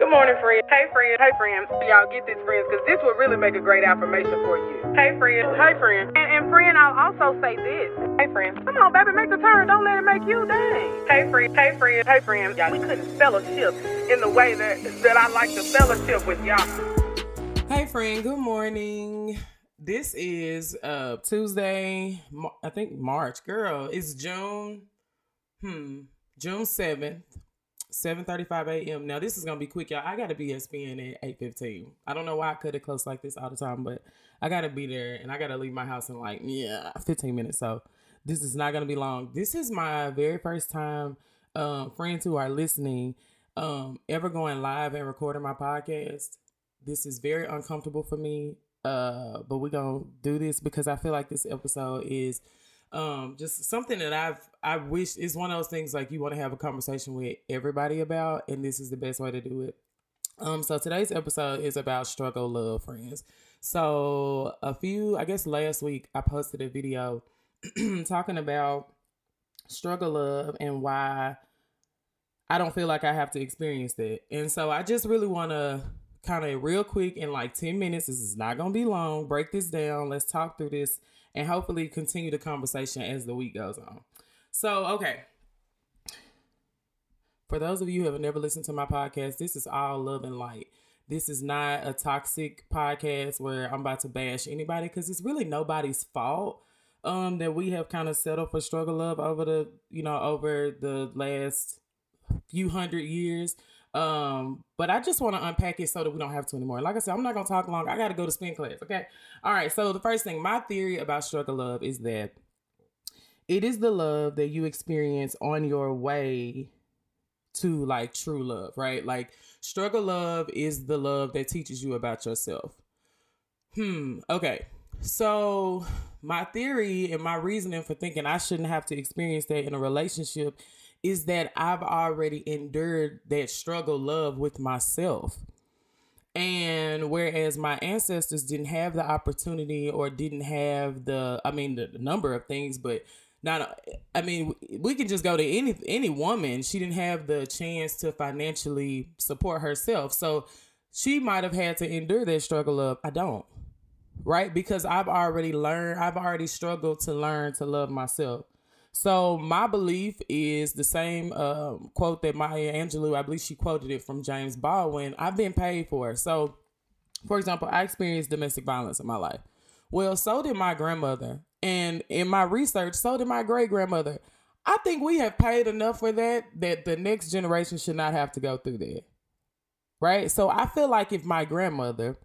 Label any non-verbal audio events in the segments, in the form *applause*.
Good morning, friend. Hey, friend. Hey, friend. Y'all get this, friends, because this will really make a great affirmation for you. Hey, friend. Hey, friend. And, and friend, I'll also say this. Hey, friend. Come on, baby, make the turn. Don't let it make you dang. Hey, friend. Hey, friend. Hey, friend. Y'all, we couldn't fellowship in the way that that I like to fellowship with y'all. Hey, friend. Good morning. This is uh Tuesday. I think March. Girl, it's June. Hmm. June seventh. 7:35 a.m. Now this is gonna be quick, y'all. I gotta be at spin at 8:15. I don't know why I cut it close like this all the time, but I gotta be there and I gotta leave my house in like yeah 15 minutes. So this is not gonna be long. This is my very first time, um, friends who are listening, um, ever going live and recording my podcast. This is very uncomfortable for me, uh, but we're gonna do this because I feel like this episode is um just something that i've i wish is one of those things like you want to have a conversation with everybody about and this is the best way to do it. Um so today's episode is about struggle love friends. So a few i guess last week i posted a video *clears throat* talking about struggle love and why i don't feel like i have to experience that. And so i just really want to kind of real quick in like 10 minutes this is not gonna be long break this down let's talk through this and hopefully continue the conversation as the week goes on. So, okay. For those of you who have never listened to my podcast, this is all love and light. This is not a toxic podcast where I'm about to bash anybody because it's really nobody's fault um, that we have kind of settled for struggle love over the, you know, over the last few hundred years. Um, but I just want to unpack it so that we don't have to anymore. Like I said, I'm not gonna talk long. I gotta go to spin class. Okay. All right. So the first thing, my theory about struggle love is that it is the love that you experience on your way to like true love, right? Like struggle love is the love that teaches you about yourself. Hmm. Okay. So my theory and my reasoning for thinking I shouldn't have to experience that in a relationship is that I've already endured that struggle love with myself. And whereas my ancestors didn't have the opportunity or didn't have the, I mean, the, number of things, but not, I mean, we can just go to any any woman. She didn't have the chance to financially support herself, so she might have had to endure that struggle of I don't, right? Because I've already learned, I've already struggled to learn to love myself. So my belief is the same uh, quote that Maya Angelou, I believe she quoted it from James Baldwin. I've been paid for. So, for example, I experienced domestic violence in my life. Well, so did my grandmother, and in my research, so did my great grandmother. I think we have paid enough for that that the next generation should not have to go through that. Right? So I feel like if my grandmother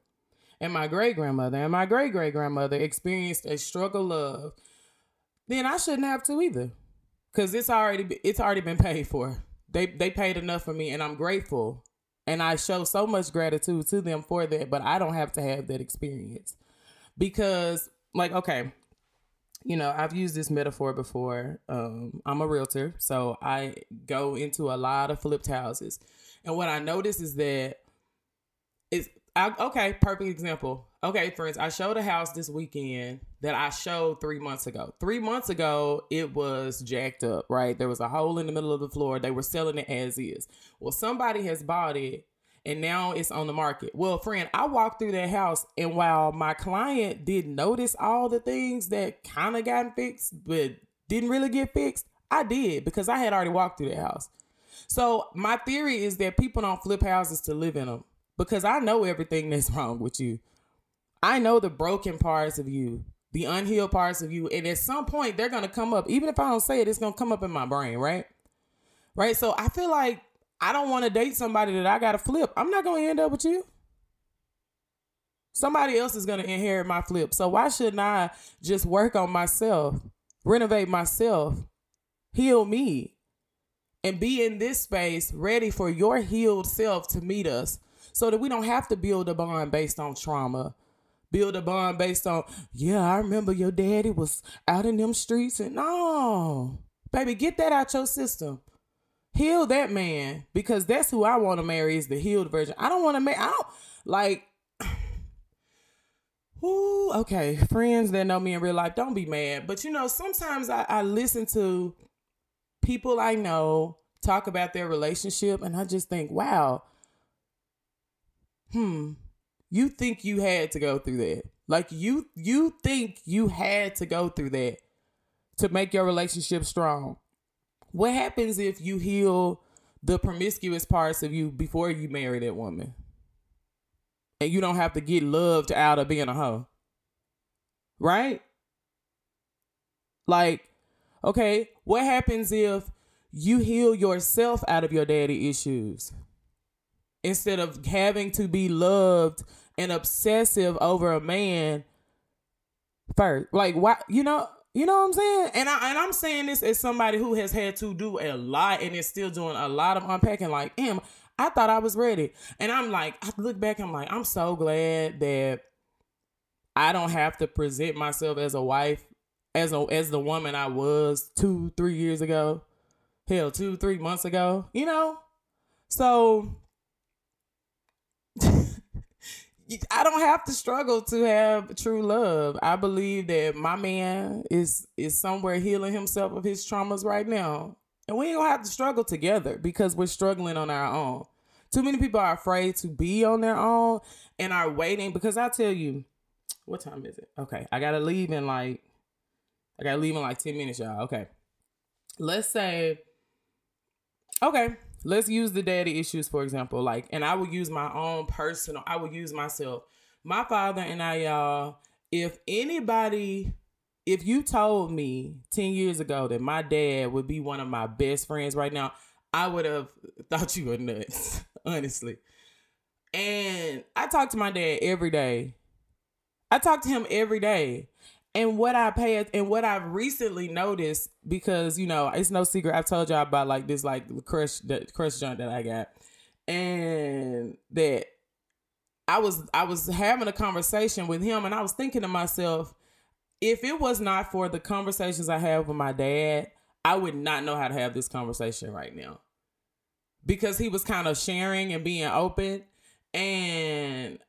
and my great grandmother and my great great grandmother experienced a struggle of then I shouldn't have to either. Cause it's already it's already been paid for. They they paid enough for me and I'm grateful. And I show so much gratitude to them for that, but I don't have to have that experience. Because like okay, you know, I've used this metaphor before. Um, I'm a realtor, so I go into a lot of flipped houses. And what I notice is that it's I, okay, perfect example. Okay, friends, I showed a house this weekend that I showed three months ago. Three months ago, it was jacked up, right? There was a hole in the middle of the floor. They were selling it as is. Well, somebody has bought it and now it's on the market. Well, friend, I walked through that house and while my client did notice all the things that kind of got fixed, but didn't really get fixed, I did because I had already walked through that house. So my theory is that people don't flip houses to live in them because I know everything that's *laughs* wrong with you. I know the broken parts of you, the unhealed parts of you. And at some point, they're going to come up. Even if I don't say it, it's going to come up in my brain, right? Right. So I feel like I don't want to date somebody that I got to flip. I'm not going to end up with you. Somebody else is going to inherit my flip. So why shouldn't I just work on myself, renovate myself, heal me, and be in this space ready for your healed self to meet us so that we don't have to build a bond based on trauma build a bond based on, yeah, I remember your daddy was out in them streets and no, baby, get that out your system. Heal that man because that's who I want to marry is the healed version. I don't want to marry. I don't like. *sighs* Ooh, okay, friends that know me in real life, don't be mad. But you know, sometimes I, I listen to people I know talk about their relationship, and I just think, wow, hmm, you think you had to go through that. Like you you think you had to go through that to make your relationship strong. What happens if you heal the promiscuous parts of you before you marry that woman? And you don't have to get loved out of being a hoe. Right? Like, okay, what happens if you heal yourself out of your daddy issues? Instead of having to be loved and obsessive over a man first. Like why you know you know what I'm saying? And I and I'm saying this as somebody who has had to do a lot and is still doing a lot of unpacking. Like, am I thought I was ready. And I'm like, I look back, I'm like, I'm so glad that I don't have to present myself as a wife, as a as the woman I was two, three years ago. Hell, two, three months ago, you know? So I don't have to struggle to have true love. I believe that my man is is somewhere healing himself of his traumas right now. And we ain't gonna have to struggle together because we're struggling on our own. Too many people are afraid to be on their own and are waiting because I tell you, what time is it? Okay, I gotta leave in like I gotta leave in like 10 minutes, y'all. Okay. Let's say okay, let's use the daddy issues for example like and i will use my own personal i will use myself. My father and i y'all if anybody if you told me 10 years ago that my dad would be one of my best friends right now i would have *laughs* thought you were nuts *laughs* honestly. And i talk to my dad every day. I talk to him every day and what I pay and what I've recently noticed because you know it's no secret I've told y'all about like this like the crush the crush junk that I got. And that I was I was having a conversation with him and I was thinking to myself if it was not for the conversations I have with my dad I would not know how to have this conversation right now. Because he was kind of sharing and being open. And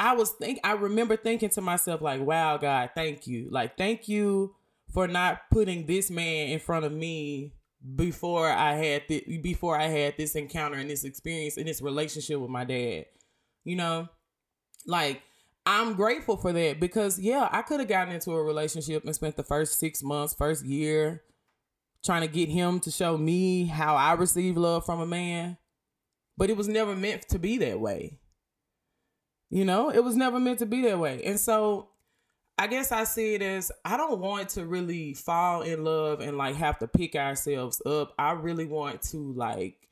I was think I remember thinking to myself like, "Wow, God, thank you. Like, thank you for not putting this man in front of me before I had the before I had this encounter and this experience and this relationship with my dad. You know, like I'm grateful for that because yeah, I could have gotten into a relationship and spent the first six months, first year, trying to get him to show me how I receive love from a man, but it was never meant to be that way. You know, it was never meant to be that way. And so I guess I see it as I don't want to really fall in love and like have to pick ourselves up. I really want to like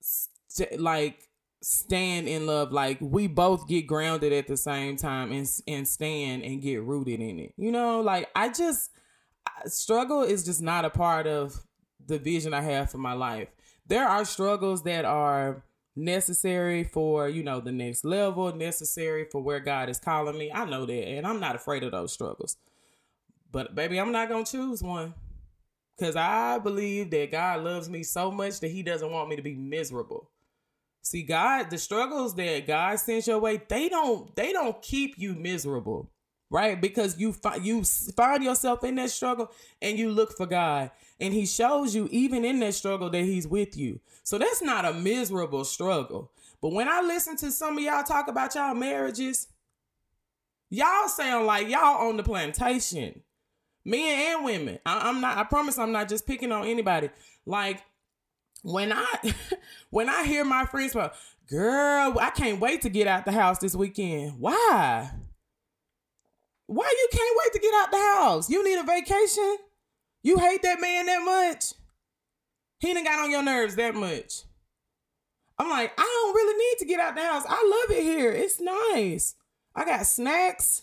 st- like stand in love like we both get grounded at the same time and and stand and get rooted in it. You know, like I just struggle is just not a part of the vision I have for my life. There are struggles that are necessary for you know the next level necessary for where god is calling me. I know that and i'm not afraid of those struggles. But baby i'm not gonna choose one because i believe that god loves me so much that he doesn't want me to be miserable. See god the struggles that god sends your way they don't they don't keep you miserable right because you find you find yourself in that struggle and you look for god and he shows you even in that struggle that he's with you. So that's not a miserable struggle. But when I listen to some of y'all talk about y'all marriages, y'all sound like y'all on the plantation. Men and women. I, am not, I promise I'm not just picking on anybody. Like when I *laughs* when I hear my friends about, girl, I can't wait to get out the house this weekend. Why? Why you can't wait to get out the house? You need a vacation? You hate that man that much? He done got on your nerves that much. I'm like, I don't really need to get out the house. I love it here. It's nice. I got snacks.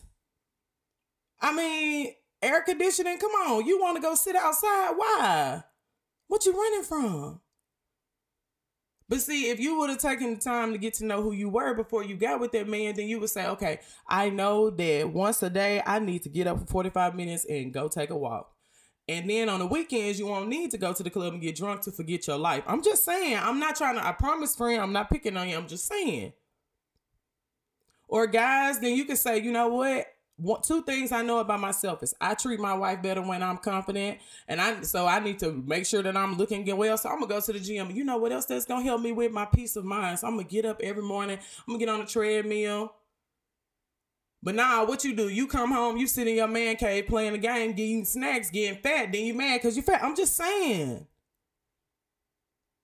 I mean, air conditioning. Come on. You want to go sit outside? Why? What you running from? But see, if you would have taken the time to get to know who you were before you got with that man, then you would say, okay, I know that once a day I need to get up for 45 minutes and go take a walk. And then on the weekends, you won't need to go to the club and get drunk to forget your life. I'm just saying. I'm not trying to, I promise, friend, I'm not picking on you. I'm just saying. Or guys, then you can say, you know what? Two things I know about myself is I treat my wife better when I'm confident, and I so I need to make sure that I'm looking well. So I'm gonna go to the gym. You know what else that's gonna help me with my peace of mind? So I'm gonna get up every morning. I'm gonna get on the treadmill. But now, what you do? You come home, you sit in your man cave playing the game, getting snacks, getting fat. Then you mad because you fat. I'm just saying.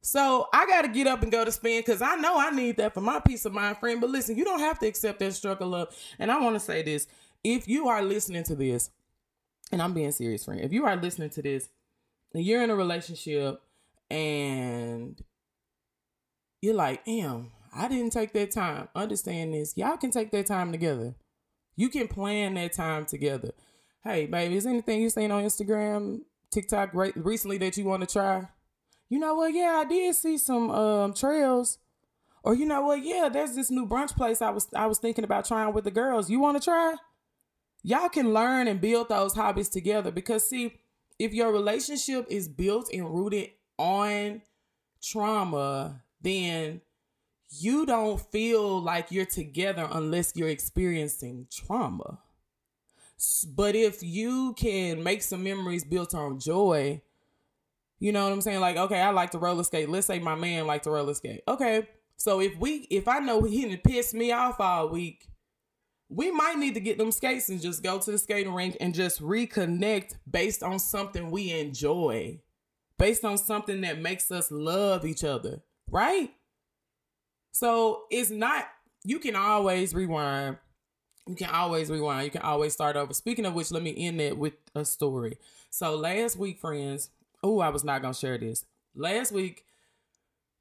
So I got to get up and go to spin because I know I need that for my peace of mind, friend. But listen, you don't have to accept that struggle up. And I want to say this: if you are listening to this, and I'm being serious, friend, if you are listening to this, and you're in a relationship and you're like, damn, I didn't take that time. Understand this. Y'all can take that time together. You can plan that time together. Hey, baby, is anything you seen on Instagram, TikTok right, recently that you want to try? You know what? Yeah, I did see some um, trails. Or you know what? Yeah, there's this new brunch place I was I was thinking about trying with the girls. You want to try? Y'all can learn and build those hobbies together because see, if your relationship is built and rooted on trauma, then you don't feel like you're together unless you're experiencing trauma. But if you can make some memories built on joy, you know what I'm saying? Like, okay, I like to roller skate. Let's say my man like to roller skate. Okay. So if we if I know he didn't piss me off all week, we might need to get them skates and just go to the skating rink and just reconnect based on something we enjoy. Based on something that makes us love each other, right? So it's not, you can always rewind. You can always rewind. You can always start over. Speaking of which, let me end it with a story. So last week, friends, oh, I was not going to share this. Last week,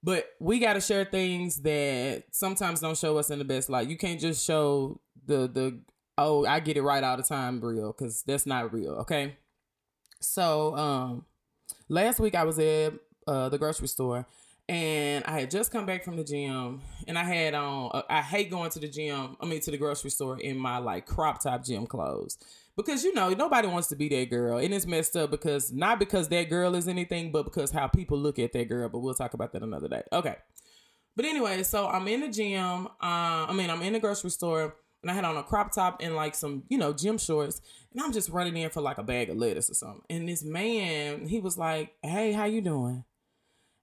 but we got to share things that sometimes don't show us in the best light. You can't just show the, the, oh, I get it right all the time real, because that's not real, okay? So, um, last week I was at uh, the grocery store and I had just come back from the gym, and I had on. Uh, I hate going to the gym. I mean, to the grocery store in my like crop top gym clothes because you know nobody wants to be that girl, and it's messed up because not because that girl is anything, but because how people look at that girl. But we'll talk about that another day. Okay. But anyway, so I'm in the gym. Uh, I mean, I'm in the grocery store, and I had on a crop top and like some, you know, gym shorts, and I'm just running in for like a bag of lettuce or something. And this man, he was like, "Hey, how you doing?"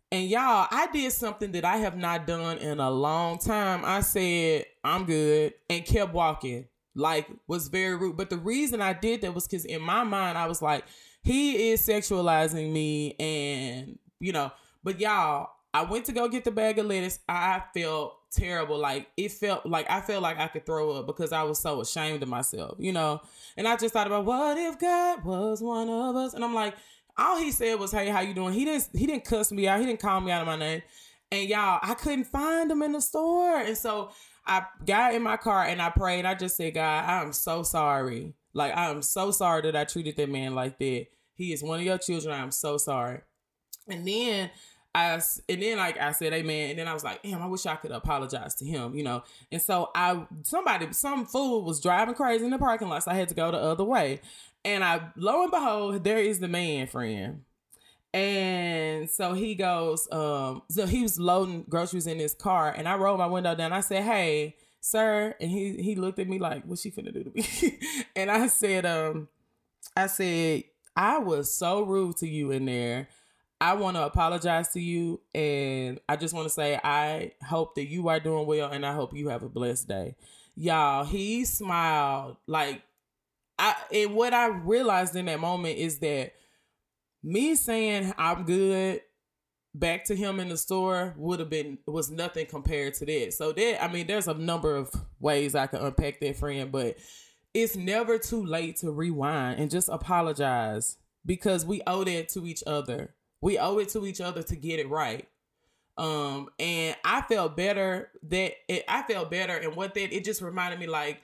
And y'all, I did something that I have not done in a long time. I said, I'm good, and kept walking. Like, was very rude. But the reason I did that was because in my mind, I was like, he is sexualizing me. And, you know, but y'all, I went to go get the bag of lettuce. I felt terrible. Like, it felt like I felt like I could throw up because I was so ashamed of myself, you know? And I just thought about, what if God was one of us? And I'm like, all he said was, "Hey, how you doing?" He didn't he didn't cuss me out. He didn't call me out of my name. And y'all, I couldn't find him in the store. And so I got in my car and I prayed. I just said, God, I am so sorry. Like I am so sorry that I treated that man like that. He is one of your children. I am so sorry. And then I and then like I said, Amen. And then I was like, damn, I wish I could apologize to him, you know. And so I somebody, some fool was driving crazy in the parking lot, so I had to go the other way. And I, lo and behold, there is the man friend. And so he goes, um, so he was loading groceries in his car, and I rolled my window down. I said, Hey, sir. And he he looked at me like, What's she finna do to me? *laughs* and I said, um, I said, I was so rude to you in there. I want to apologize to you and I just want to say I hope that you are doing well and I hope you have a blessed day. Y'all, he smiled like I and what I realized in that moment is that me saying I'm good back to him in the store would have been was nothing compared to that. So that I mean there's a number of ways I can unpack that friend, but it's never too late to rewind and just apologize because we owe that to each other. We owe it to each other to get it right. Um and I felt better that it, I felt better and what that it just reminded me like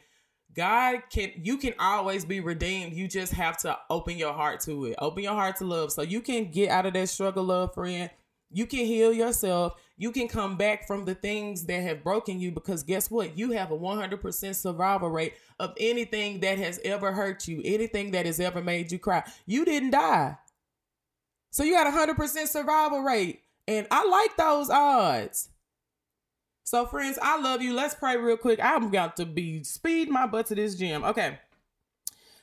God can you can always be redeemed. You just have to open your heart to it. Open your heart to love. So you can get out of that struggle, love, friend. You can heal yourself. You can come back from the things that have broken you because guess what? You have a 100% survival rate of anything that has ever hurt you, anything that has ever made you cry. You didn't die. So you got a 100% survival rate. And I like those odds. So, friends, I love you. Let's pray real quick. I'm about to be speed my butt to this gym. Okay.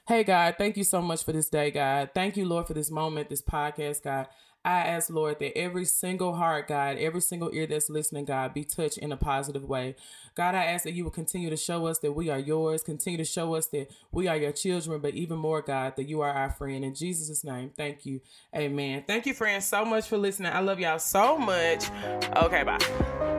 Hey, God, thank you so much for this day, God. Thank you, Lord, for this moment, this podcast, God. I ask, Lord, that every single heart, God, every single ear that's listening, God, be touched in a positive way. God, I ask that you will continue to show us that we are yours, continue to show us that we are your children, but even more, God, that you are our friend. In Jesus' name, thank you. Amen. Thank you, friends, so much for listening. I love y'all so much. Okay, bye.